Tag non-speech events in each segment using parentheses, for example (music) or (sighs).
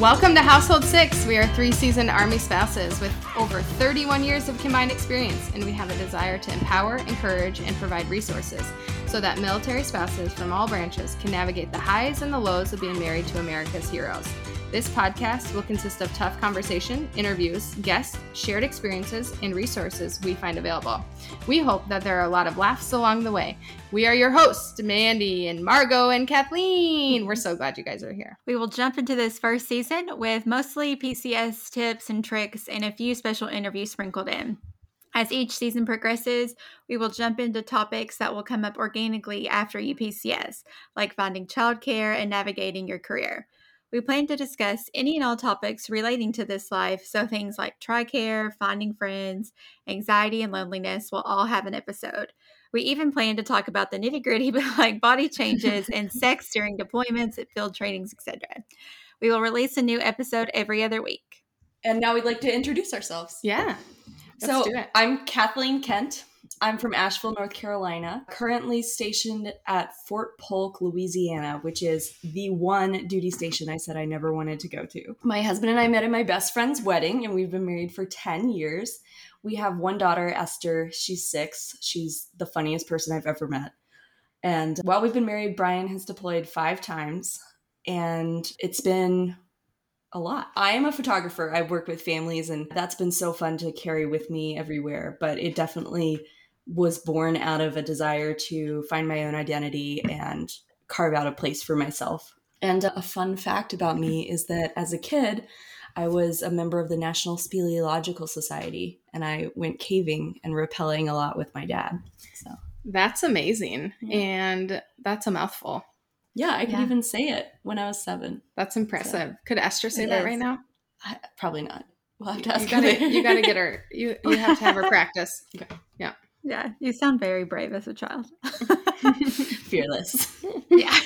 Welcome to Household Six. We are three seasoned Army spouses with over 31 years of combined experience, and we have a desire to empower, encourage, and provide resources so that military spouses from all branches can navigate the highs and the lows of being married to America's heroes. This podcast will consist of tough conversation, interviews, guests, shared experiences, and resources we find available. We hope that there are a lot of laughs along the way. We are your hosts, Mandi and Margo and Kathleen. We're so glad you guys are here. We will jump into this first season with mostly PCS tips and tricks and a few special interviews sprinkled in. As each season progresses, we will jump into topics that will come up organically after UPCS, like finding childcare and navigating your career. We plan to discuss any and all topics relating to this life, so things like TRICARE, finding friends, anxiety, and loneliness will all have an episode. We even plan to talk about the nitty gritty, (laughs) like body changes and (laughs) sex during deployments, at field trainings, etc. We will release a new episode every other week. And now we'd like to introduce ourselves. Yeah. so I'm Kathleen Kent. I'm from Asheville, North Carolina, currently stationed at Fort Polk, Louisiana, which is the one duty station I said I never wanted to go to. My husband and I met at my best friend's wedding, and we've been married for 10 years. We have one daughter, Esther. She's six. She's the funniest person I've ever met. And while we've been married, Brian has deployed five times, and it's been a lot. I am a photographer. I work with families, and that's been so fun to carry with me everywhere. But it definitely was born out of a desire to find my own identity and carve out a place for myself. And uh, a fun fact about me is that as a kid, I was a member of the National Speleological Society and I went caving and rappelling a lot with my dad. So that's amazing. Yeah. And that's a mouthful. Yeah, I could yeah. even say it when I was seven. That's impressive. So, could Esther say that right now? I, probably not. We'll have to ask you gotta, you gotta get her. (laughs) You you have to have her practice. Okay. Yeah. Yeah, you sound very brave as a child. (laughs) Fearless. yeah.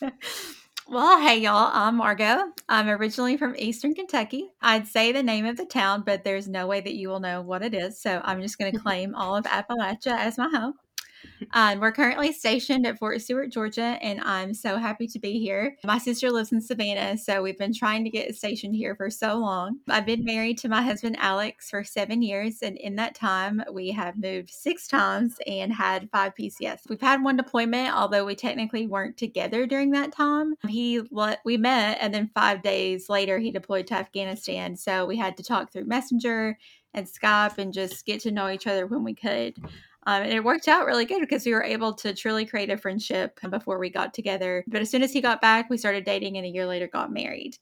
(laughs) well, hey, y'all. I'm Margo. I'm originally from Eastern Kentucky. I'd say the name of the town, but there's no way that you will know what it is. So I'm just going (laughs) to claim all of Appalachia as my home. Um, we're currently stationed at Fort Stewart, Georgia, and I'm so happy to be here. My sister lives in Savannah, so we've been trying to get stationed here for so long. I've been married to my husband Alex for seven years, and in that time, we have moved six times and had five PCS. We've had one deployment, although we technically weren't together during that time. He we met, and then five days later, he deployed to Afghanistan. So we had to talk through Messenger and Skype and just get to know each other when we could. Um, and it worked out really good because we were able to truly create a friendship before we got together. But as soon as he got back, we started dating and a year later got married.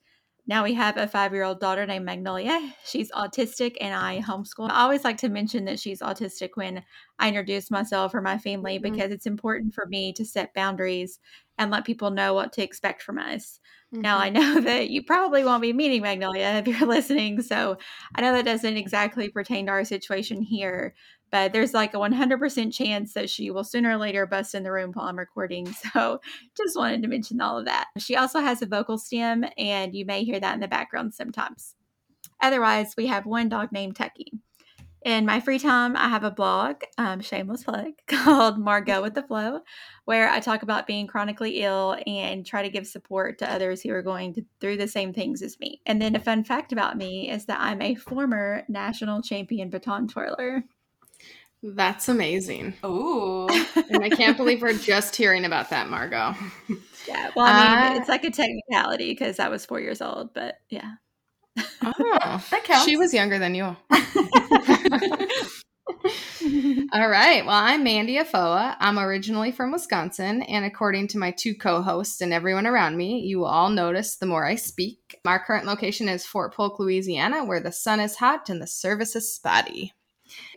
Now we have a five year old daughter named Magnolia. She's autistic and I homeschool. I always like to mention that she's autistic when I introduce myself or my family mm-hmm. because it's important for me to set boundaries and let people know what to expect from us. Mm-hmm. Now, I know (laughs) that you probably won't be meeting Magnolia if you're (laughs) listening. So I know that doesn't exactly pertain to our situation here, but there's like a 100% chance that she will sooner or later bust in the room while I'm recording. (laughs) So just wanted to mention all of that. She also has a vocal stim, and you may hear that in the background sometimes. Otherwise, we have one dog named Tucky. In my free time, I have a blog, um, shameless plug, (laughs) called Margo with the Flow, where I talk about being chronically ill and try to give support to others who are going to, through the same things as me. And then a fun fact about me is that I'm a former national champion baton twirler. That's amazing. Oh. (laughs) and I can't believe we're just hearing about that, Margo. (laughs) Yeah. Well, I mean, uh, it's like a technicality because I was four years old, but yeah. Oh, (laughs) that counts. She was younger than you. All right. Well, I'm Mandi Afoa. I'm originally from Wisconsin, and according to my two co hosts and everyone around me, you will all notice the more I speak. Our current location is Fort Polk, Louisiana, where the sun is hot and the service is spotty.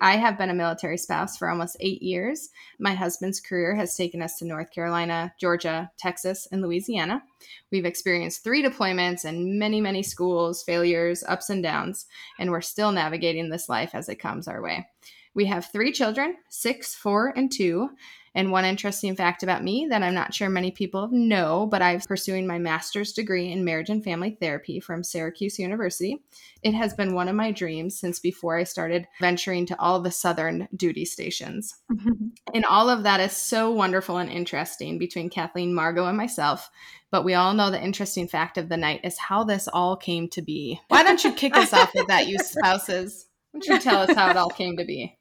I have been a military spouse for almost eight years. My husband's career has taken us to North Carolina, Georgia, Texas, and Louisiana. We've experienced three deployments and many, many schools, failures, ups and downs, and we're still navigating this life as it comes our way. We have three children six, four, and two. And one interesting fact about me that I'm not sure many people know, but I'm pursuing my master's degree in marriage and family therapy from Syracuse University. It has been one of my dreams since before I started venturing to all the southern duty stations. (laughs) and all of that is so wonderful and interesting between Kathleen, Margo, and myself. But we all know the interesting fact of the night is how this all came to be. Why don't you kick us off with that, you (laughs) spouses? Why don't you tell us how it all came to be?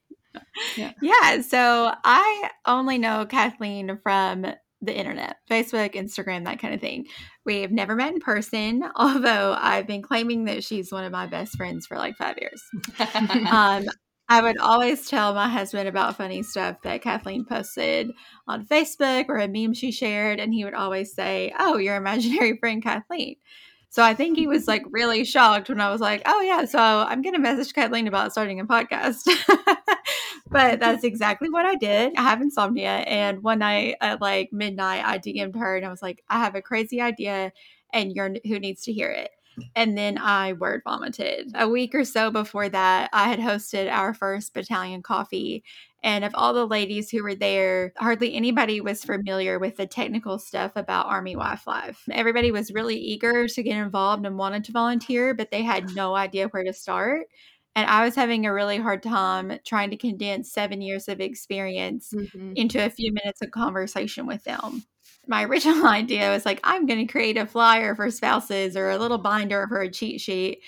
Yeah. (laughs) yeah. So I only know Kathleen from the internet, Facebook, Instagram, that kind of thing. We've never met in person, (laughs) although I've been claiming that she's one of my best friends for like five years. (laughs) um, I would always tell my husband about funny stuff that Kathleen posted on Facebook or a meme she shared, and he would always say, Oh, your imaginary friend Kathleen. So I think he was like really shocked when I was like, Oh, yeah, so I'm going to message Kathleen about starting a podcast. But (laughs) that's exactly what I did. I have insomnia. And one night at like midnight, I DM'd her and I was like, I have a crazy idea and you're who needs to hear it. And then I word vomited. A week or so before that, I had hosted our first battalion coffee. And of all the ladies who were there, hardly anybody was familiar with the technical stuff about Army Wife Life. Everybody was really eager to get involved and wanted to volunteer, but they had no idea where to start. And I was having a really hard time trying to condense seven years of experience mm-hmm. into a few minutes of conversation with them. My original (laughs) idea was like, I'm going to create a flyer for spouses or a little binder for a cheat sheet.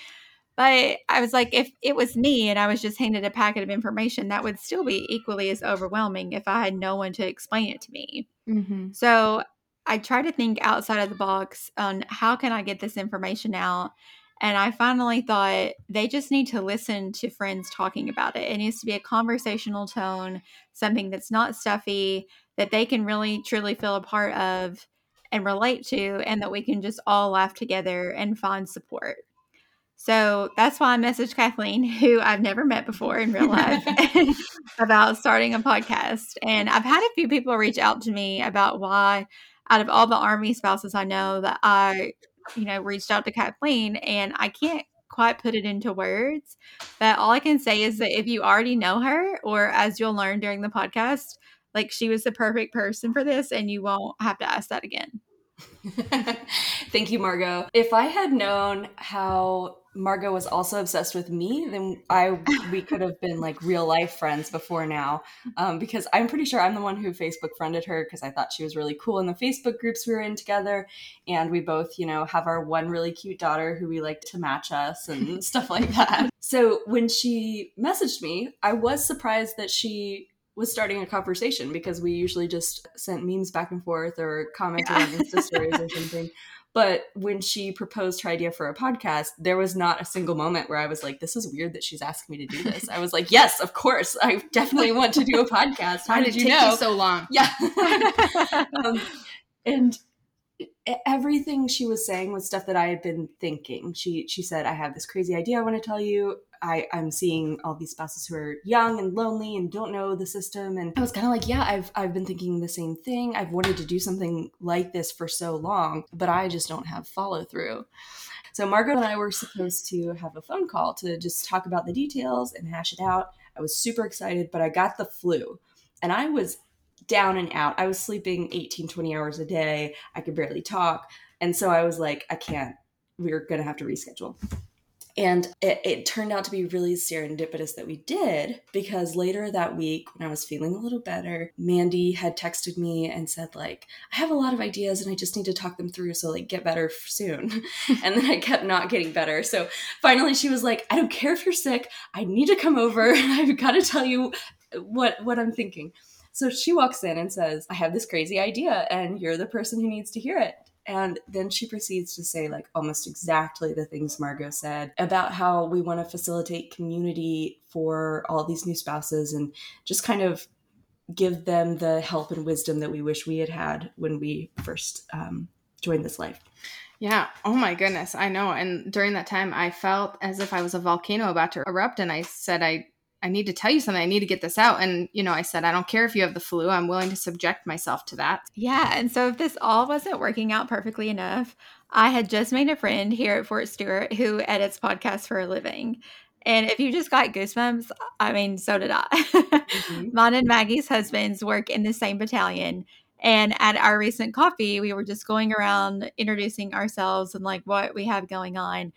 But I was like, if it was me and I was just handed a packet of information, that would still be equally as overwhelming if I had no one to explain it to me. Mm-hmm. So I try to think outside of the box on how can I get this information out and I finally thought they just need to listen to friends talking about it. It needs to be a conversational tone, something that's not stuffy, that they can really truly feel a part of and relate to, and that we can just all laugh together and find support. So that's why I messaged Kathleen, (laughs) who I've never met before in real life, (laughs) (laughs) about starting a podcast. And I've had a few people reach out to me about why, out of all the Army spouses I know, that I you know, reached out to Kathleen and I can't quite put it into words, but all I can say is that if you already know her, or as you'll learn during the podcast, like she was the perfect person for this and you won't have to ask that again. (laughs) Thank you, Margo. If I had known how Margo was also obsessed with me, then I we could have been like real life friends before now. Um, because I'm pretty sure I'm the one who Facebook friended her because I thought she was really cool in the Facebook groups we were in together, and we both, you know, have our one really cute daughter who we like to match us and (laughs) stuff like that. So when she messaged me, I was surprised that she was starting a conversation because we usually just sent memes back and forth or commented yeah. on Insta stories or something. (laughs) But when she proposed her idea for a podcast, there was not a single moment where I was like, this is weird that she's asking me to do this. I was like, yes, of course. I definitely want to do a podcast. How, did, you know? You so long? Yeah. (laughs) (laughs) um, and everything she was saying was stuff that I had been thinking. She she said, I have this crazy idea I want to tell you. I, I'm seeing all these spouses who are young and lonely and don't know the system. And I was kind of like, yeah, I've, I've been thinking the same thing. I've wanted to do something like this for so long, but I just don't have follow through. So Margo and I were supposed to have a phone call to just talk about the details and hash it out. I was super excited, but I got the flu and I was down and out. I was sleeping 18, 20 hours a day. I could barely talk. And so I was like, I can't, we're going to have to reschedule. And it, it, turned out to be really serendipitous that we did because later that week, when I was feeling a little better, Mandi had texted me and said, like, I have a lot of ideas and I just need to talk them through. So, like, get better soon. (laughs) and then I kept not getting better. So finally, she was like, I don't care if you're sick. I need to come over and (laughs) I've got to tell you what, what I'm thinking. So she walks in and says, I have this crazy idea and you're the person who needs to hear it. And then she proceeds to say, like, almost exactly the things Margo said about how we want to facilitate community for all these new spouses and just kind of give them the help and wisdom that we wish we had had when we first um, joined this life. Yeah. Oh my goodness. I know. And during that time, I felt as if I was a volcano about to erupt. And I said, I I need to tell you something. I need to get this out. And, you know, I said, I don't care if you have the flu. I'm willing to subject myself to that. Yeah. And so if this all wasn't working out perfectly enough, I had just made a friend here at Fort Stewart who edits podcasts for a living. And if you just got goosebumps, I mean, so did I. Mm-hmm. (laughs) Mine and Maggie's husbands work in the same battalion. And at our recent coffee, we were just going around introducing ourselves and like what we have going on.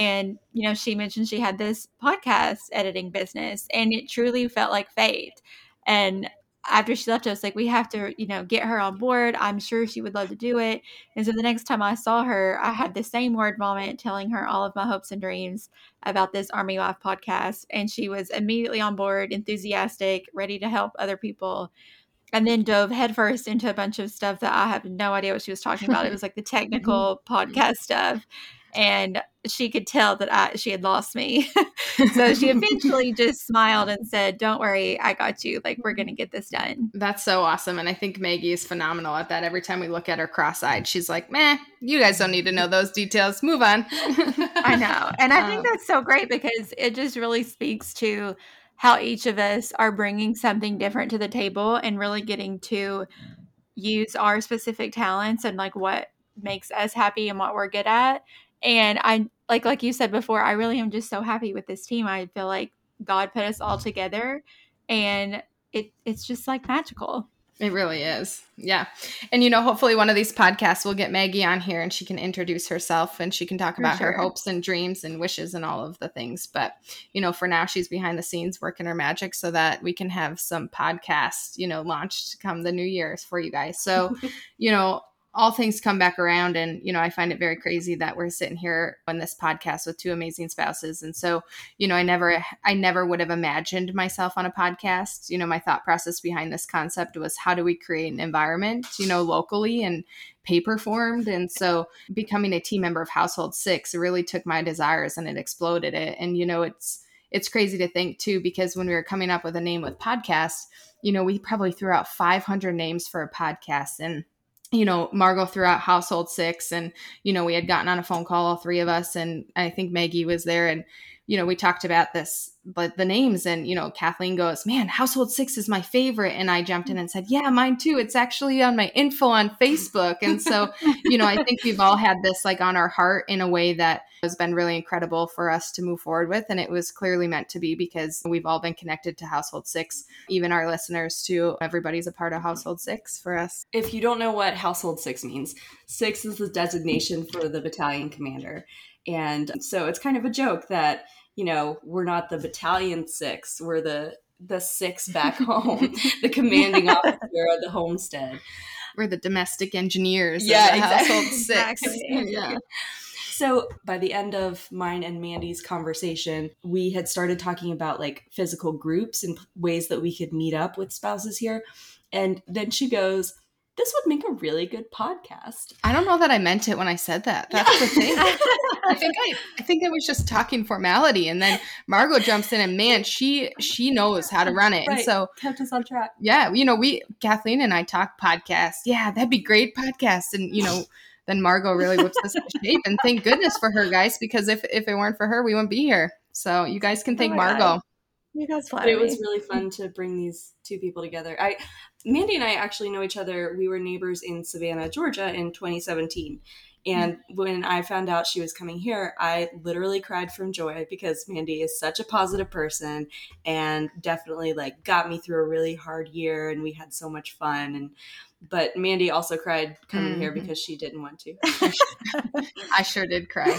And, you know, she mentioned she had this podcast editing business and it truly felt like fate. And after she left, I was like, we have to, you know, get her on board. I'm sure she would love to do it. And so the next time I saw her, I had the same word moment telling her all of my hopes and dreams about this Army Wife podcast. And she was immediately on board, enthusiastic, ready to help other people. And then dove headfirst into a bunch of stuff that I have no idea what she was talking about. It (laughs) was like the mm-hmm. technical podcast stuff and she could tell that I, she had lost me. (laughs) so she (laughs) eventually just smiled and said, "Don't worry, I got you. Like we're going to get this done." That's so awesome, and I think Maggie is phenomenal at that. Every time we look at her cross-eyed, she's like, "Meh, you guys don't need to know those details. Move on." (laughs) I know, and I think um, that's so great because it just really speaks to how each of us are bringing something different to the table and really getting to use our specific talents and like what makes us happy and what we're good at and I like like you said before, I really am just so happy with this team. I feel like God put us all together and it it's just like magical. It really is. Yeah. And, you know, hopefully one of these podcasts will get Maggie on here and she can introduce herself and she can talk about sure. her hopes and dreams and wishes and all of the things. But, you know, for now, she's behind the scenes working her magic so that we can have some podcasts, you know, launched come the new year's for you guys. So, (laughs) you know, all things come back around. And you know i find it very crazy that we're sitting here on this podcast with two amazing spouses. And so you know i never i never would have imagined myself on a podcast. You know my thought process behind this concept was how do we create an environment you know locally and paper formed? And so becoming a team member of household six really took my desires and it exploded it. And you know it's it's crazy to think too because when we were coming up with a name with podcast you know we probably threw out 500 names for a podcast. And you know, Margo threw out household six and, you know, we had gotten on a phone call, all three of us, and I think Maggie was there and, you know, we talked about this, but the names and, you know, Kathleen goes, man, household six is my favorite. And I jumped in and said, yeah, mine too. It's actually on my info on Facebook. And so, you know, I think we've all had this like on our heart in a way that has been really incredible for us to move forward with. And it was clearly meant to be because we've all been connected to household six, even our listeners too. Everybody's a part of household six for us. If you don't know what household six means, six is the designation for the battalion commander. And so it's kind of a joke that, you know, we're not the battalion six, we're the the six (laughs) back home, the commanding officer of the homestead. We're the domestic engineers yeah, exactly. household six. (laughs) Exactly. (laughs) yeah. So by the end of mine and Mandi's conversation, we had started talking about like physical groups and ways that we could meet up with spouses here. And then she goes, this would make a really good podcast. I don't know that I meant it when I said that. That's the thing. I think I, I think I was just talking formality, and then Margo jumps in, and man, she she knows how to run it, right. and so kept us on track. Yeah, you know, we Kathleen and I talk podcast. Yeah, that'd be great podcast, and you know. then Margo really whips us into shape, and thank goodness for her, guys, because if if it weren't for her, we wouldn't be here. So you guys can thank oh Margo. God. You guys flatter It was really fun to bring these two people together. I Mandi and I actually know each other. We were neighbors in Savannah, Georgia in 2017. And when I found out she was coming here, I literally cried from joy because Mandi is such a positive person and definitely like got me through a really hard year and we had so much fun and but Mandi also cried coming mm-hmm. here because she didn't want to. (laughs) I sure did cry.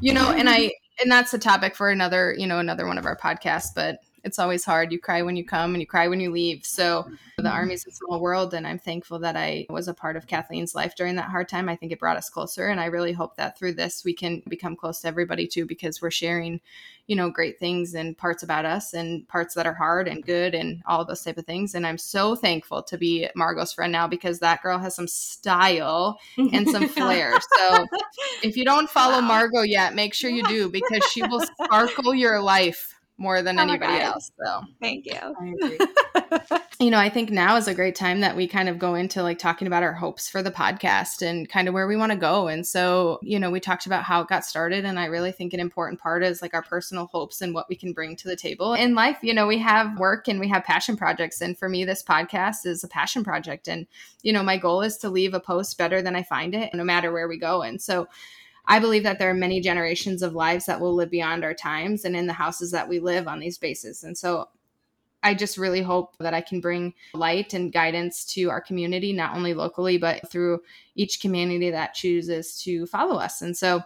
You know, and I and that's a topic for another, you know, another one of our podcasts, but it's always hard. You cry when you come and you cry when you leave. So the mm-hmm. Army's a small world, and I'm thankful that I was a part of Kathleen's life during that hard time. I think it brought us closer, and I really hope that through this we can become close to everybody too, because we're sharing, you know, great things and parts about us and parts that are hard and good and all those type of things. And I'm so thankful to be Margo's friend now because that girl has some style and some (laughs) flair. So if you don't follow wow. Margo yet, make sure you do because she will sparkle your life more than oh anybody else. So thank you. (laughs) you know, I think now is a great time that we kind of go into like talking about our hopes for the podcast and kind of where we want to go. And so, you know, we talked about how it got started. And I really think an important part is like our personal hopes and what we can bring to the table in life. You know, we have work and we have passion projects. And for me, this podcast is a passion project. And, you know, my goal is to leave a post better than I find it, no matter where we go. And so, I believe that there are many generations of lives that will live beyond our times and in the houses that we live on these bases. And so I just really hope that I can bring light and guidance to our community, not only locally, but through each community that chooses to follow us. And so,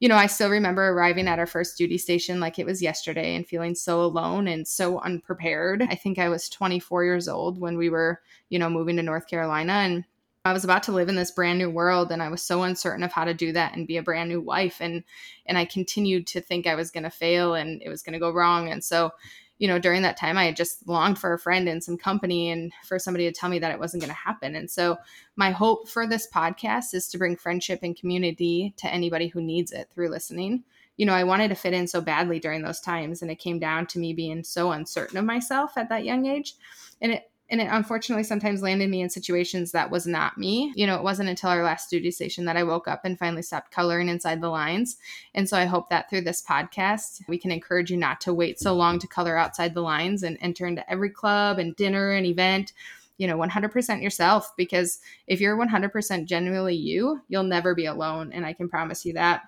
you know, I still remember arriving at our first duty station like it was yesterday and feeling so alone and so unprepared. I think I was 24 years old when we were, you know, moving to North Carolina. And I was about to live in this brand new world and I was so uncertain of how to do that and be a brand new wife and and I continued to think I was going to fail and it was going to go wrong and so you know during that time I just longed for a friend and some company and for somebody to tell me that it wasn't going to happen and so my hope for this podcast is to bring friendship and community to anybody who needs it through listening. You know I wanted to fit in so badly during those times and it came down to me being so uncertain of myself at that young age and it and it unfortunately sometimes landed me in situations that was not me. You know, it wasn't until our last duty station that I woke up and finally stopped coloring inside the lines. And so I hope that through this podcast, we can encourage you not to wait so long to color outside the lines and enter into every club and dinner and event you know 100% yourself because if you're 100% genuinely you you'll never be alone and i can promise you that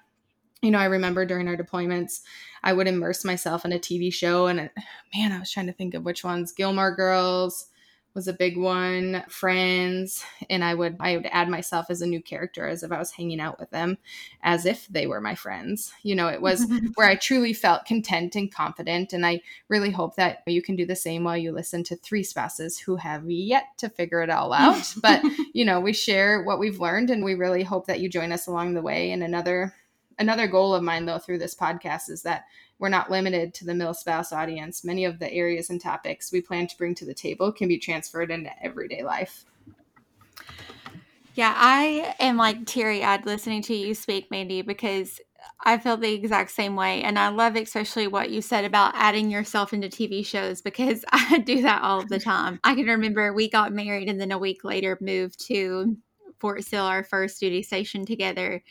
you know i remember during our deployments i would immerse myself in a tv show and man i was trying to think of which ones gilmore girls was a big one friends and i would i would add myself as a new character as if i was hanging out with them as if they were my friends. You know it was (laughs) where i truly felt content and confident and i really hope that you can do the same while you listen to three spouses who have yet to figure it all out. (laughs) But you know we share what we've learned and we really hope that you join us along the way in another another goal of mine though through this podcast is that we're not limited to the mil spouse audience. Many of the areas and topics we plan to bring to the table can be transferred into everyday life. Yeah, I am like teary eyed listening to you speak, Mandi, because I feel the exact same way. And I love especially what you said about adding yourself into TV shows because (laughs) I do that all the time. I can remember we got married and then a week later moved to Fort Sill, our first duty station together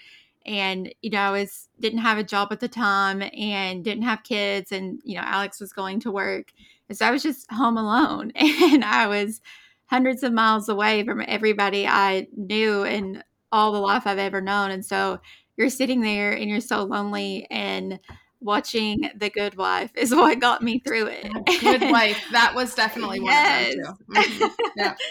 and you know i was didn't have a job at the time and didn't have kids and you know alex was going to work. And so i was just home alone (laughs) and i was hundreds of miles away from everybody i knew and all the life i've ever known. And so you're sitting there and you're so lonely and watching the good wife is what got me through it. Good wife. That was (laughs) definitely one yes. of them too. Mm-hmm. yeah. (laughs)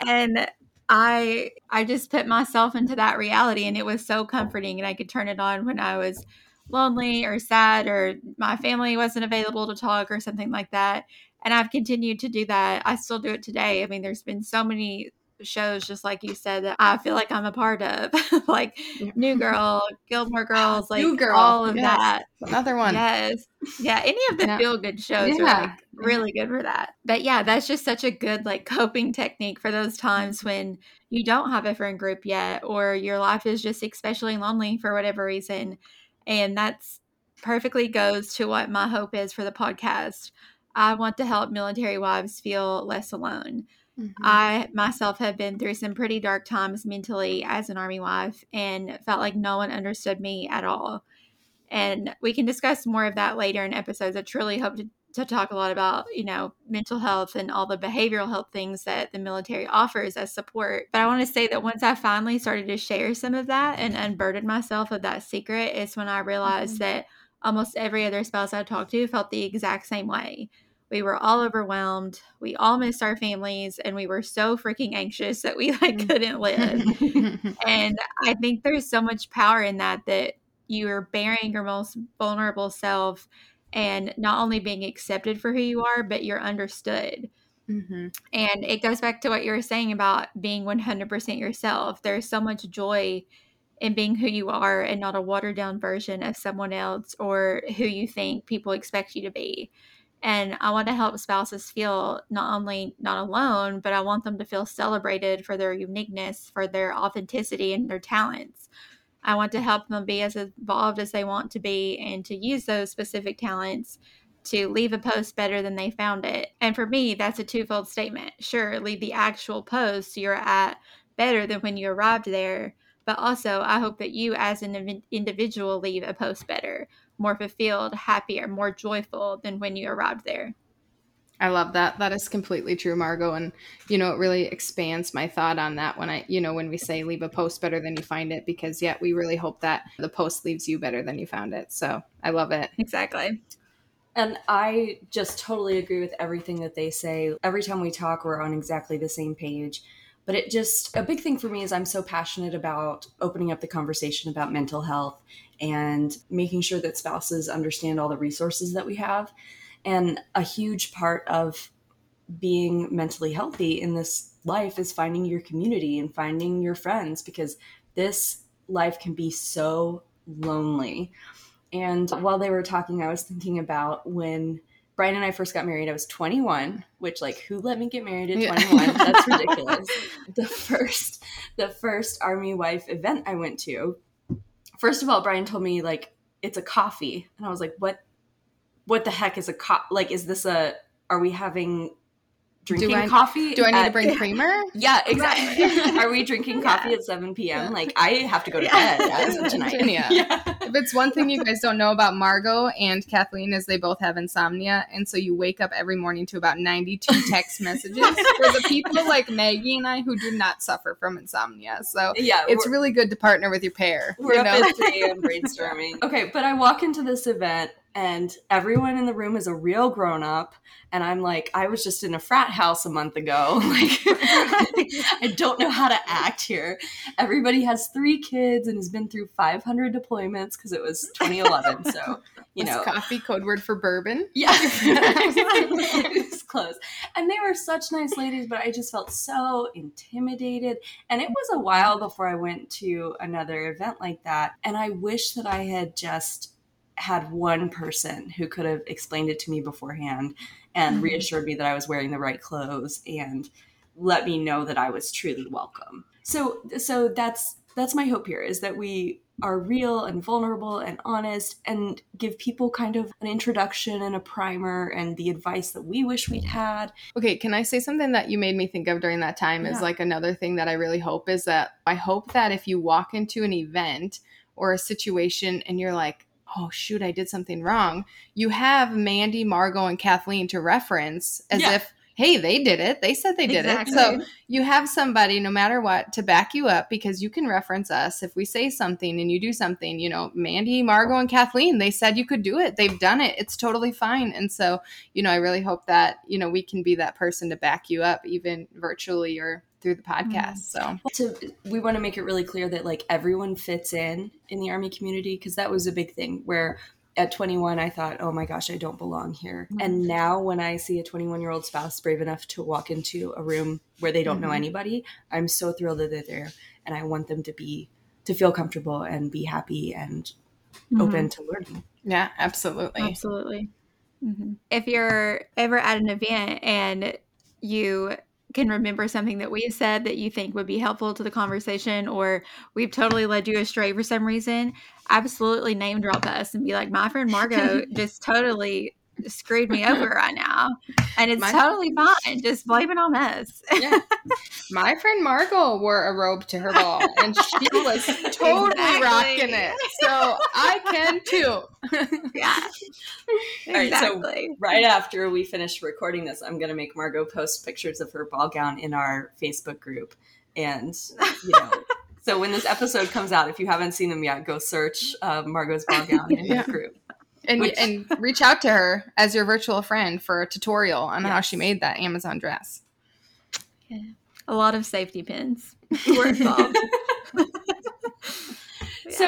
And I I just put myself into that reality and it was so comforting and I could turn it on when I was lonely or sad or my family wasn't available to talk or something like that. And I've continued to do that. I still do it today. I mean, there's been so many shows just like you said that I feel like I'm a part of, (laughs) like New (laughs) Girl, Gilmore ah, Girls, like New Girl. all of yes. that. Another one. Yes. Yeah. Any of the yeah. feel good shows yeah. are like really good for that. But yeah, that's just such a good like coping technique for those times mm-hmm. when you don't have a friend group yet or your life is just especially lonely for whatever reason. And that's perfectly goes to what my hope is for the podcast. I want to help military wives feel less alone. Mm-hmm. I myself have been through some pretty dark times mentally as an army wife and felt like no one understood me at all. And we can discuss more of that later in episodes. I truly hope to, to talk a lot about, you know, mental health and all the behavioral health things that the military offers as support. But I want to say that once I finally started to share some of that and unburden myself of that secret, is when I realized mm-hmm. that almost every other spouse I talked to felt the exact same way we were all overwhelmed. We all missed our families and we were so freaking anxious that we (laughs) like mm. couldn't live. (laughs) And i think there's so much power in that that you're bearing your most vulnerable self and not only being accepted for who you are but you're understood. Mm-hmm. and it goes back to what you were saying about being 100% yourself. There's so much joy in being who you are and not a watered down version of someone else or who you think people expect you to be and I want to help spouses feel not only not alone, but I want them to feel celebrated for their uniqueness, for their authenticity, and their talents. I want to help them be as involved as they want to be and to use those specific talents to leave a post better than they found it. And for me, that's a twofold statement. Sure, leave the actual post you're at better than when you arrived there, but also I hope that you as an individual leave a post better more fulfilled, happier, more joyful than when you arrived there. I love that. That is completely true, Margo. And, you know, it really expands my thought on that when I, you know, when we say leave a post better than you find it, because, yeah, we really hope that the post leaves you better than you found it. So I love it. Exactly. And I just totally agree with everything that they say. Every time we talk, we're on exactly the same page. But it just, a big thing for me is I'm so passionate about opening up the conversation about mental health and making sure that spouses understand all the resources that we have. And a huge part of being mentally healthy in this life is finding your community and finding your friends because this life can be so lonely. And while they were talking, I was thinking about when Brian and I first got married, I was 21, which like who let me get married at 21? Yeah. That's (laughs) ridiculous. the first the first army wife event I went to, first of all, Brian told me like it's a coffee. And I was like, what what the heck is a co like is this a are we having drinking do I, coffee. Do I need at, to bring (laughs) creamer? Yeah, exactly. (laughs) Are we drinking coffee yeah. at 7 p.m.? Like, I have to go to yeah. bed tonight. (laughs) Yeah. If it's one thing you guys don't know about Margo and Kathleen is they both have insomnia. And so you wake up every morning to about 92 text messages for the people like Maggie and I who do not suffer from insomnia. So yeah, it's really good to partner with your pair. We're up know? at 3 a.m. brainstorming. okay, but I walk into this event and everyone in the room is a real grown up and i'm like i was just in a frat house a month ago. (laughs) Like (laughs) i don't know how to act here. Everybody has three kids and has been through 500 deployments because it was 2011 so you know. coffee code word for bourbon? Yeah. (laughs) Close. And they were such nice ladies but i just felt so intimidated. And it was a while before i went to another event like that and i wish that i had just had one person who could have explained it to me beforehand and mm-hmm. reassured me that I was wearing the right clothes and let me know that I was truly welcome. So so that's that's my hope here is that we are real and vulnerable and honest and give people kind of an introduction and a primer and the advice that we wish we'd had. Okay, can I say something that you made me think of during that time yeah. is like another thing that I really hope is that I hope that if you walk into an event or a situation and you're like oh shoot, I did something wrong. You have Mandi, Margo, and Kathleen to reference as yeah. if, hey, they did it. They said they did exactly. it. So you have somebody, no matter what, to back you up because you can reference us. If we say something and you do something, you know, Mandi, Margo, and Kathleen, they said you could do it. They've done it. It's totally fine. And so, you know, I really hope that, you know, we can be that person to back you up, even virtually or through the podcast. Mm. So to, we want to make it really clear that like everyone fits in in the army community because that was a big thing where at 21 I thought, "Oh my gosh, I don't belong here." Mm-hmm. And now when I see a 21-year-old spouse brave enough to walk into a room where they don't mm-hmm. know anybody, I'm so thrilled that they're there and I want them to be to feel comfortable and be happy and mm-hmm. open to learning. Yeah, absolutely. Absolutely. Mm-hmm. If you're ever at an event and you can remember something that we said that you think would be helpful to the conversation, or we've totally led you astray for some reason, absolutely name drop us and be like, my friend Margo (laughs) just totally screwed me over right now. And it's My, totally fine. Just blame it on us. yeah. My friend Margo wore a robe to her ball and she (laughs) was totally exactly. rocking it. So I can too. (laughs) (laughs) yeah. All right. Exactly. So right after we finish recording this, I'm gonna make Margo post pictures of her ball gown in our Facebook group. And you know So when this episode comes out, if you haven't seen them yet, go search uh, Margo's ball gown in yeah. the group and Which, and reach out to her as your virtual friend for a tutorial on yes. how she made that Amazon dress. Yeah. A lot of safety pins (laughs) were involved. (laughs) yeah. So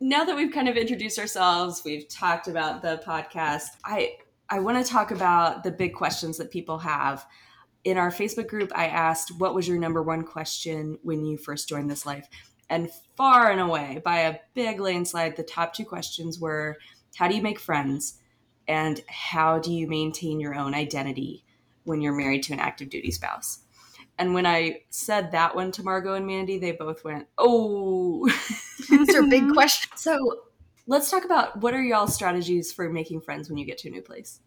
now that we've kind of introduced ourselves, we've talked about the podcast. I I want to talk about the big questions that people have. In our Facebook group, I asked, "What was your number one question when you first joined this life?" And far and away, by a big landslide, the top two questions were how do you make friends? And how do you maintain your own identity when you're married to an active duty spouse? And when I said that one to Margo and Mandi, they both went, Oh, (laughs) those are big (laughs) questions. So let's talk about what are y'all strategies for making friends when you get to a new place?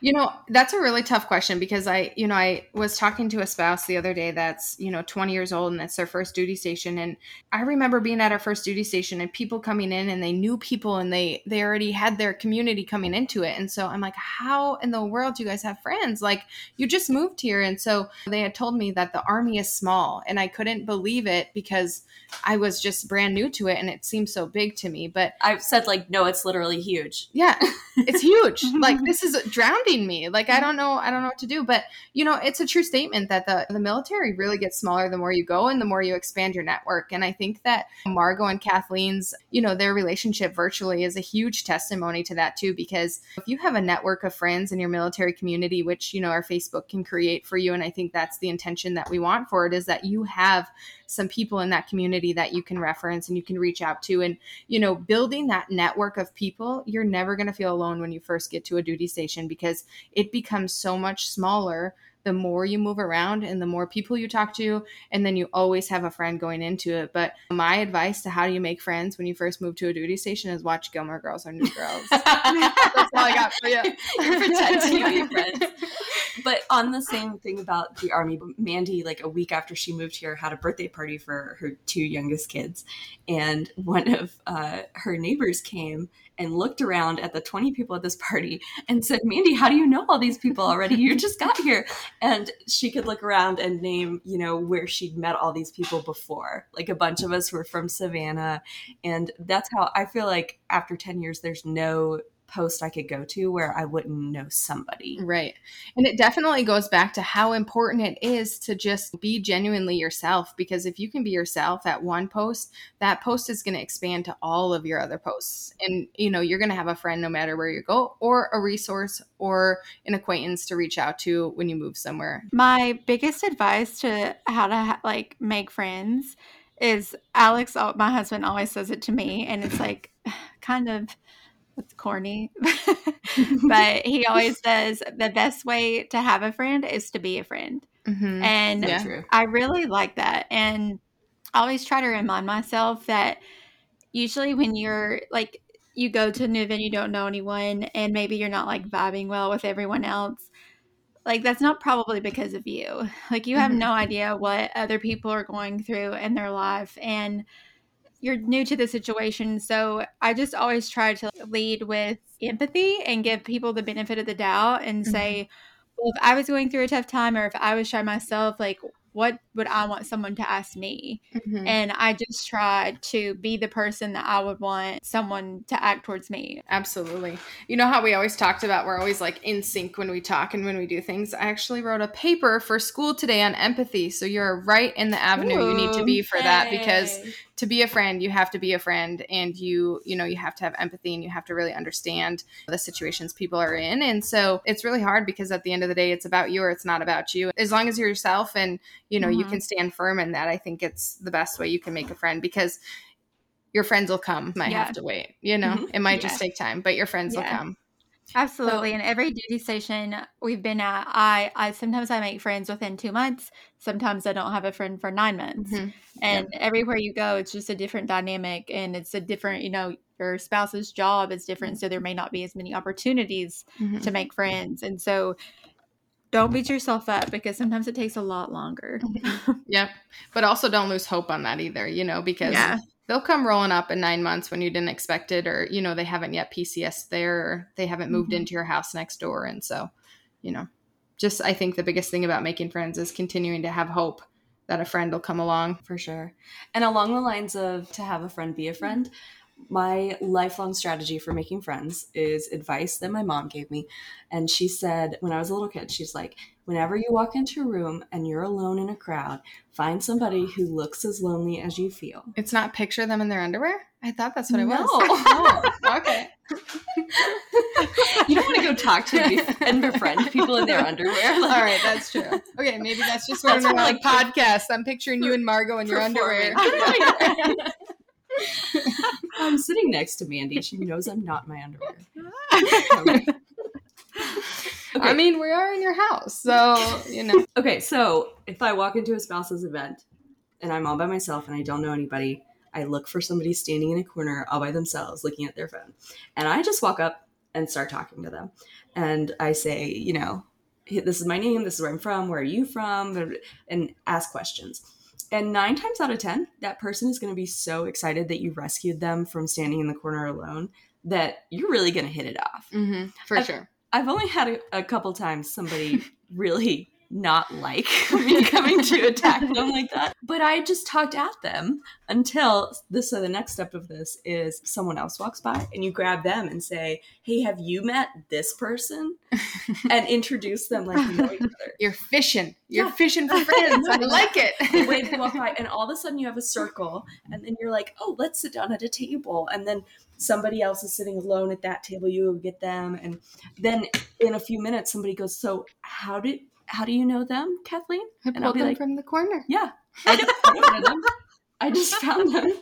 You know, that's a really tough question because I, you know, I was talking to a spouse the other day that's, you know, 20 years old and it's their first duty station and I remember being at our first duty station and people coming in and they knew people and they they already had their community coming into it. And so I'm like, "How in the world do you guys have friends? Like you just moved here." And so they had told me that the army is small and I couldn't believe it because I was just brand new to it and it seemed so big to me. But I've said like, "No, it's literally huge." Yeah. It's huge. (laughs) like this is drowning me. Like I mm-hmm. don't know, I don't know what to do. But you know, it's a true statement that the the military really gets smaller the more you go and the more you expand your network. And I think that Margo and Kathleen's, you know, their relationship virtually is a huge testimony to that too. Because if you have a network of friends in your military community, which you know our Facebook can create for you, and I think that's the intention that we want for it, is that you have some people in that community that you can reference and you can reach out to and you know building that network of people you're never going to feel alone when you first get to a duty station because it becomes so much smaller the more you move around and the more people you talk to and then you always have a friend going into it. But my advice to how do you make friends when you first move to a duty station is watch gilmore girls or new girls. (laughs) That's all i got for you you pretend to be friends. But on the same thing about the army mandi like a week after she moved here had a birthday party for her two youngest kids. And one of uh, her neighbors came and looked around at the 20 people at this party and said, Mandi, how do you know all these people already? You just got here. And she could look around and name, you know, where she'd met all these people before. Like a bunch of us were from Savannah. And that's how I feel like after 10 years, there's no post I could go to where I wouldn't know somebody. Right. And it definitely goes back to how important it is to just be genuinely yourself because if you can be yourself at one post, that post is going to expand to all of your other posts. And you know, you're going to have a friend no matter where you go or a resource or an acquaintance to reach out to when you move somewhere. My biggest advice to how to like make friends is Alex my husband always says it to me and it's like (sighs) kind of it's corny, (laughs) but he always (laughs) says the best way to have a friend is to be a friend. Mm-hmm. And yeah. I really like that. And I always try to remind myself that usually when you're like, you go to a new event, you don't know anyone, and maybe you're not like vibing well with everyone else. Like, that's not probably because of you. Like, you have mm-hmm. no idea what other people are going through in their life. And you're new to the situation. So I just always try to lead with empathy and give people the benefit of the doubt and mm-hmm. say, well, if I was going through a tough time or if I was shy myself, like what would I want someone to ask me? Mm-hmm. And I just try to be the person that I would want someone to act towards me. Absolutely. You know how we always talked about we're always like in sync when we talk and when we do things. I actually wrote a paper for school today on empathy. So you're right in the avenue Ooh, you need to be for that because to be a friend you have to be a friend and you you know you have to have empathy and you have to really understand the situations people are in and so it's really hard because at the end of the day it's about you or it's not about you as long as you're yourself and you know mm-hmm. you can stand firm in that i think it's the best way you can make a friend because your friends will come might yeah. have to wait you know mm-hmm. it might yeah. just take time but your friends yeah. will come Absolutely. So, and every duty station we've been at, I, I sometimes I make friends within two months. Sometimes I don't have a friend for nine months. Mm-hmm. And yeah. everywhere you go, it's just a different dynamic and it's a different, you know, your spouse's job is different. So there may not be as many opportunities mm-hmm. to make friends. And so don't beat yourself up because sometimes it takes a lot longer. (laughs) yeah. But also don't lose hope on that either, you know, because yeah they'll come rolling up in nine months when you didn't expect it or you know they haven't yet pcs there or they haven't moved mm-hmm. into your house next door. And so you know just i think the biggest thing about making friends is continuing to have hope that a friend will come along. For sure. And along the lines of to have a friend be a friend my lifelong strategy for making friends is advice that my mom gave me. And she said, when I was a little kid, she's like, whenever you walk into a room and you're alone in a crowd, find somebody who looks as lonely as you feel. It's not picture them in their underwear? I thought that's what it no. was. (laughs) oh, okay. you don't want to go talk to and befriend people in their underwear. Like, (laughs) All right, that's true. Okay, maybe that's just (laughs) what I'm like podcast. I'm picturing you and Margo in your underwear. I'm sitting next to Mandi. She knows I'm not in my underwear. (laughs) Okay. I mean, we are in your house, so you know. (laughs) okay, so if I walk into a spouse's event and I'm all by myself and I don't know anybody, I look for somebody standing in a corner all by themselves looking at their phone. And I just walk up and start talking to them. And I say, you know, this is my name, this is where I'm from, where are you from, and ask questions. And nine times out of 10, that person is going to be so excited that you rescued them from standing in the corner alone that you're really going to hit it off. Mm-hmm, for I've, sure. I've only had a, a couple times somebody (laughs) really not like (laughs) me coming to attack (laughs) them like that. But I just talked at them until this. So the next step of this is someone else walks by and you grab them and say, "Hey, have you met this person?" (laughs) and introduce them like you know each other. You're fishing. You're Yeah. fishing for friends. I like The way it. they walk by, and all of a sudden you have a circle, and then you're like, "Oh, let's sit down at a table," and then somebody else is sitting alone at that table. You get them, and then in a few minutes, somebody goes, "So how did?" How do you know them, Kathleen? I And I'll pulled be them like- from the corner. Yeah, I don't, I don't know them. I just (laughs) found them.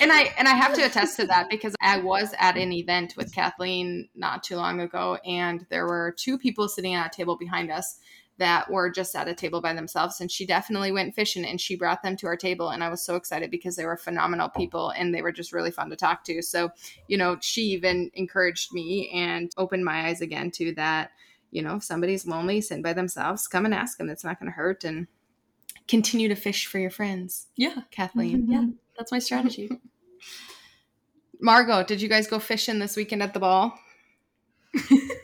and I and I have to attest to that because I was at an event with Kathleen not too long ago, and there were two people sitting at a table behind us that were just at a table by themselves, and she definitely went fishing and she brought them to our table, and I was so excited because they were phenomenal people and they were just really fun to talk to. So, you know, she even encouraged me and opened my eyes again to that. You know, if somebody's lonely, sitting by themselves, come and ask them. It's not going to hurt, and continue to fish for your friends, Yeah, Kathleen. Mm-hmm. yeah, that's my strategy. (laughs) Margo, did you guys go fishing this weekend at the ball?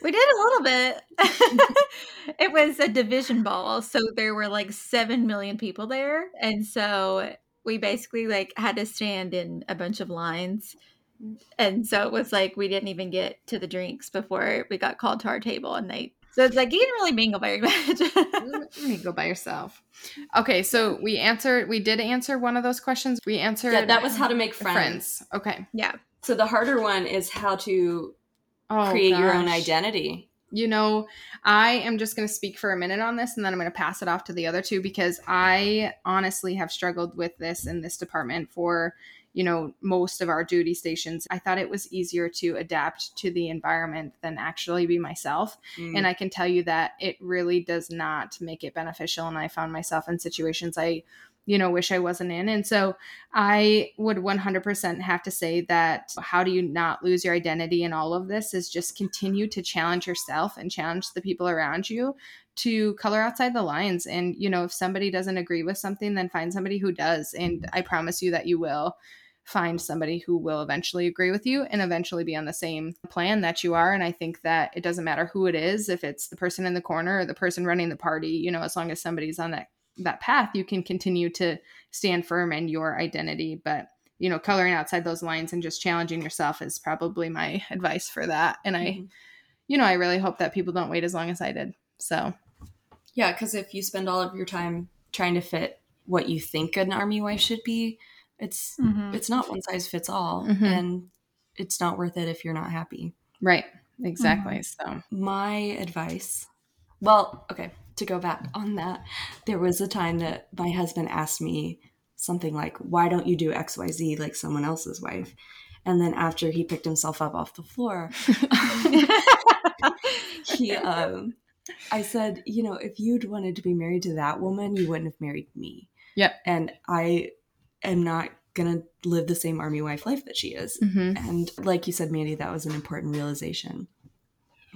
We did a little bit. (laughs) it was a division ball, so there were like 7 million people there, and so we basically like had to stand in a bunch of lines. And so it was like we didn't even get to the drinks before we got called to our table and they so it's like you didn't really mingle very (laughs) much. You go by yourself. Okay, so we answered. We did answer one of those questions. We answered. Yeah, that was how to make friends. friends. Okay. yeah. So the harder one is how to Oh, create your own identity. You know, I am just going to speak for a minute on this, and then I'm going to pass it off to the other two because I honestly have struggled with this in this department for you know most of our duty stations i thought it was easier to adapt to the environment than actually be myself Mm. And I can tell you that it really does not make it beneficial. And I found myself in situations I, you know, wish I wasn't in. And so I would 100% have to say that how do you not lose your identity in all of this is just continue to challenge yourself and challenge the people around you to color outside the lines. And, you know, if somebody doesn't agree with something, then find somebody who does. And I promise you that you will find somebody who will eventually agree with you and eventually be on the same plan that you are. And I think that it doesn't matter who it is, if it's the person in the corner or the person running the party, you know, as long as somebody's on that that path, you can continue to stand firm in your identity. But you know, coloring outside those lines and just challenging yourself is probably my advice for that. And I, Mhm. you know, I really hope that people don't wait as long as I did. So Yeah, because if you spend all of your time trying to fit what you think an army wife should be, it's Mhm. it's not one size fits all, Mhm. and it's not worth it if you're not happy. right, exactly. So My advice, well, okay, to go back on that, there was a time that my husband asked me something like, "Why don't you do X, Y, Z like someone else's wife?" And then after he picked himself up off the floor, (laughs) he um I said, you know, if you'd wanted to be married to that woman, you wouldn't have married me. Yep. And I am not gonna live the same army wife life that she is. mhm. And like you said, Mandi, that was an important realization.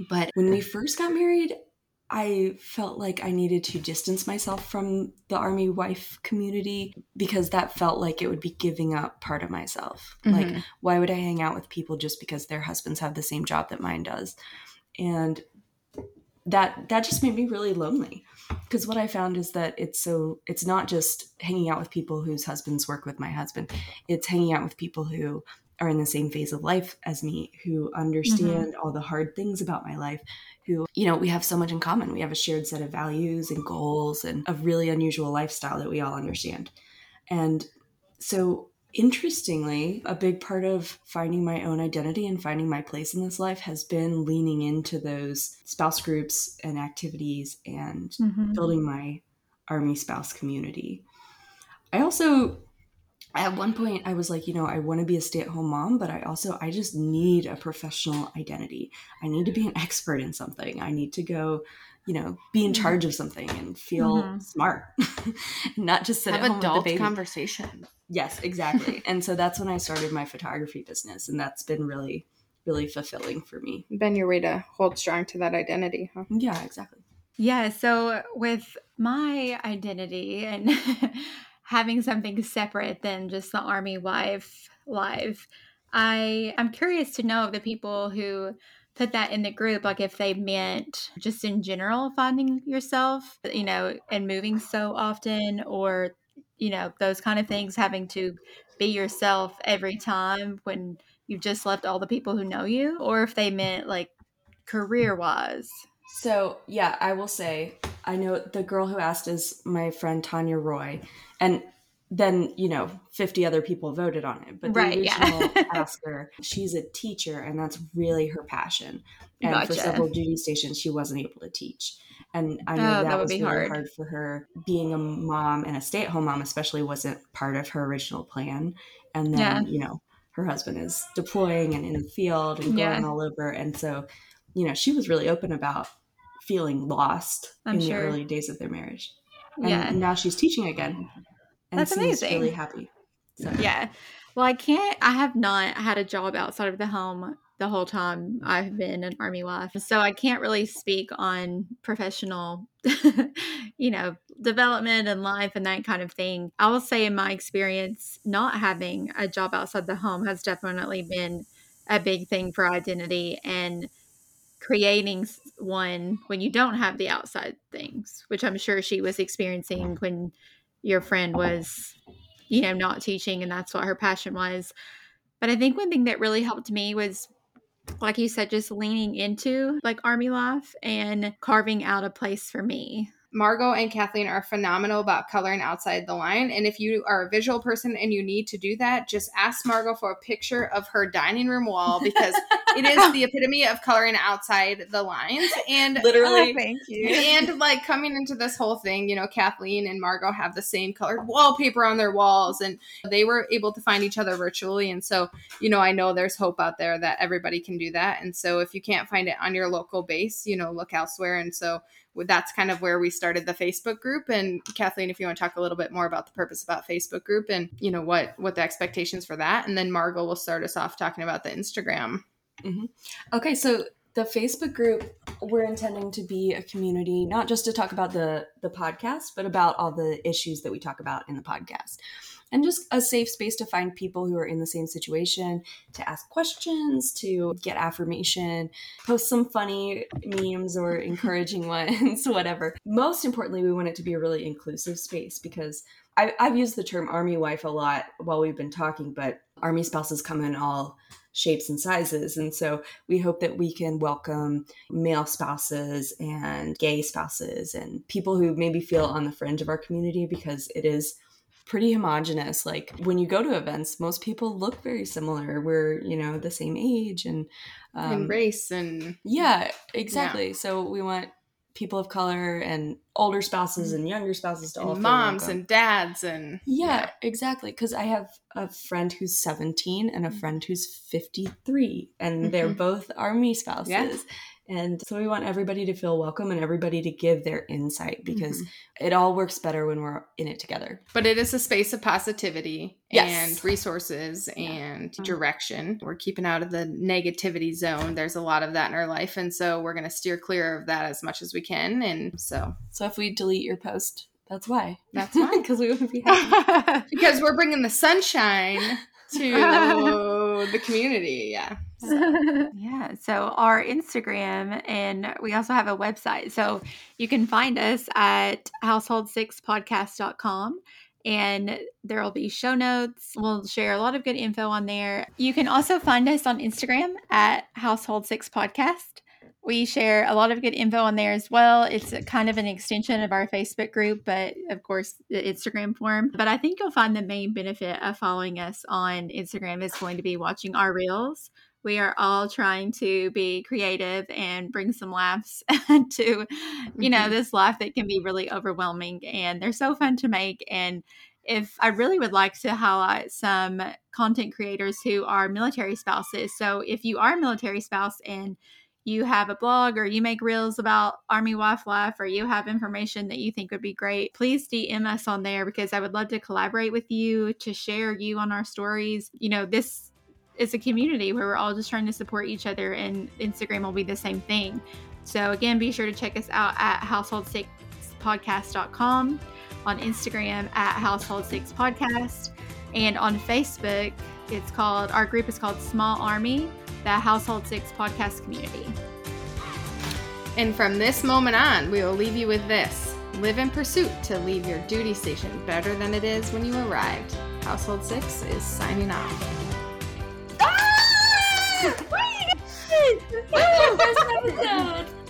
But when we first got married, I felt like I needed to distance myself from the army wife community because that felt like it would be giving up part of myself. Like, Mhm. why would I hang out with people just because their husbands have the same job that mine does? And that that just made me really lonely because what i found is that it's so it's not just hanging out with people whose husbands work with my husband. It's hanging out with people who are in the same phase of life as me who mm-hmm. understand all the hard things about my life who you know we have so much in common. We have a shared set of values and goals and a really unusual lifestyle that we all understand. And so interestingly a big part of finding my own identity and finding my place in this life has been leaning into those spouse groups and activities and Mhm. building my army spouse community. I also at one point I was like, you know, I want to be a stay-at-home mom, but I also I just need a professional identity. I need to be an expert in something. I need to go, you know, be in charge of something and feel Mhm. smart. (laughs) Not just sit have at home with adult the baby. conversation. Yes, exactly. (laughs) and so that's when I started my photography business, and that's been really really fulfilling for me. Been your way to hold strong to that identity, huh? Yeah, exactly. Yeah. So with my identity and (laughs) having something separate than just the army wife life, I I'm curious to know of the people who put that in the group, like if they meant just in general finding yourself, you know, and moving so often, or you know, those kind of things, having to be yourself every time when you've just left all the people who know you, or if they meant like career wise. So, yeah, I will say, I know the girl who asked is my friend Tanya Roy. And then, you know, 50 other people voted on it. But the Right, yeah. original (laughs) asker, she's a teacher and that's really her passion. And for several duty stations, she wasn't able to teach. And I know Oh, that, that was really hard. hard. for her. Being a mom and a stay at home mom, especially, wasn't part of her original plan. And then, Yeah. you know, her husband is deploying and in the field and Yeah. going all over. And so, you know, she was really open about feeling lost I'm in sure. the early days of their marriage. And Yeah. now she's teaching again. And That's amazing. really happy. So Yeah. Well, I can't, I have not had a job outside of the home the whole time I've been an army wife. So I can't really speak on professional, (laughs) you know, development and life and that kind of thing. I will say, in my experience, not having a job outside the home has definitely been a big thing for identity and creating one when you don't have the outside things, which I'm sure she was experiencing when your friend was you know, not teaching, and that's what her passion was. But I think one thing that really helped me was, like you said, just leaning into like army life and carving out a place for me. Margo and Kathleen are phenomenal about coloring outside the line. And if you are a visual person and you need to do that, just ask Margo for a picture of her dining room wall (laughs) because it is the epitome of coloring outside the lines. And (laughs) literally uh, thank you. and like coming into this whole thing, you know, Kathleen and Margot have the same colored wallpaper on their walls, and they were able to find each other virtually. And so, you know, I know there's hope out there that everybody can do that. And so, if you can't find it on your local base, you know, look elsewhere. And so, that's kind of where we started the Facebook group. And Kathleen, if you want to talk a little bit more about the purpose about Facebook group and you know what what the expectations for that, and then Margo will start us off talking about the Instagram. Mm-hmm. Okay, so the Facebook group, we're intending to be a community, not just to talk about the the podcast, but about all the issues that we talk about in the podcast. And just a safe space to find people who are in the same situation, to ask questions, to get affirmation, post some funny memes or (laughs) encouraging ones, (laughs) whatever. Most importantly, we want it to be a really inclusive space because I, I've used the term army wife a lot while we've been talking, but army spouses come in all shapes and sizes. And so we hope that we can welcome male spouses and gay spouses and people who maybe feel on the fringe of our community because it is pretty homogenous. Like when you go to events, most people look very similar. We're, you know, the same age and, um, and race and yeah, exactly. So we want people of color and older spouses and younger spouses to all and feel moms and dads and Yeah, exactly. Because I have a friend who's 17 and a friend who's 53, and they're Mhm. both Army spouses. Yeah. And so we want everybody to feel welcome and everybody to give their insight because Mhm. it all works better when we're in it together. But it is a space of positivity Yes. and resources Yeah. and Mhm. direction. We're keeping out of the negativity zone. There's a lot of that in our life. And so we're going to steer clear of that as much as we can. And so So if we delete your post, that's why. That's why. (laughs) Because we wouldn't be happy. (laughs) because we're bringing the sunshine (laughs) to the community. Yeah. (laughs) yeah. So our Instagram and we also have a website. So you can find us at household6podcast.com and there will be show notes. We'll share a lot of good info on there. You can also find us on Instagram at household6podcast. We share a lot of good info on there as well. It's a kind of an extension of our Facebook group, but of course, the Instagram form. But I think you'll find the main benefit of following us on Instagram is going to be watching our reels. We are all trying to be creative and bring some laughs (laughs) to, you know, Mhm. this life that can be really overwhelming. And they're so fun to make. And if I really would like to highlight some content creators who are military spouses. So if you are a military spouse and you have a blog or you make reels about Army Wife Life or you have information that you think would be great, please DM us on there because I would love to collaborate with you to share you on our stories. You know, this is a community where we're all just trying to support each other, and Instagram will be the same thing. So again, be sure to check us out at household6podcast.com, on Instagram at household6podcast, and on Facebook, it's called our group is called Small Army, the Household Six Podcast Community. And from this moment on, we will leave you with this. Live in pursuit to leave your duty station better than it is when you arrived. Household 6 is signing off. Ah! Wait! (laughs) First episode!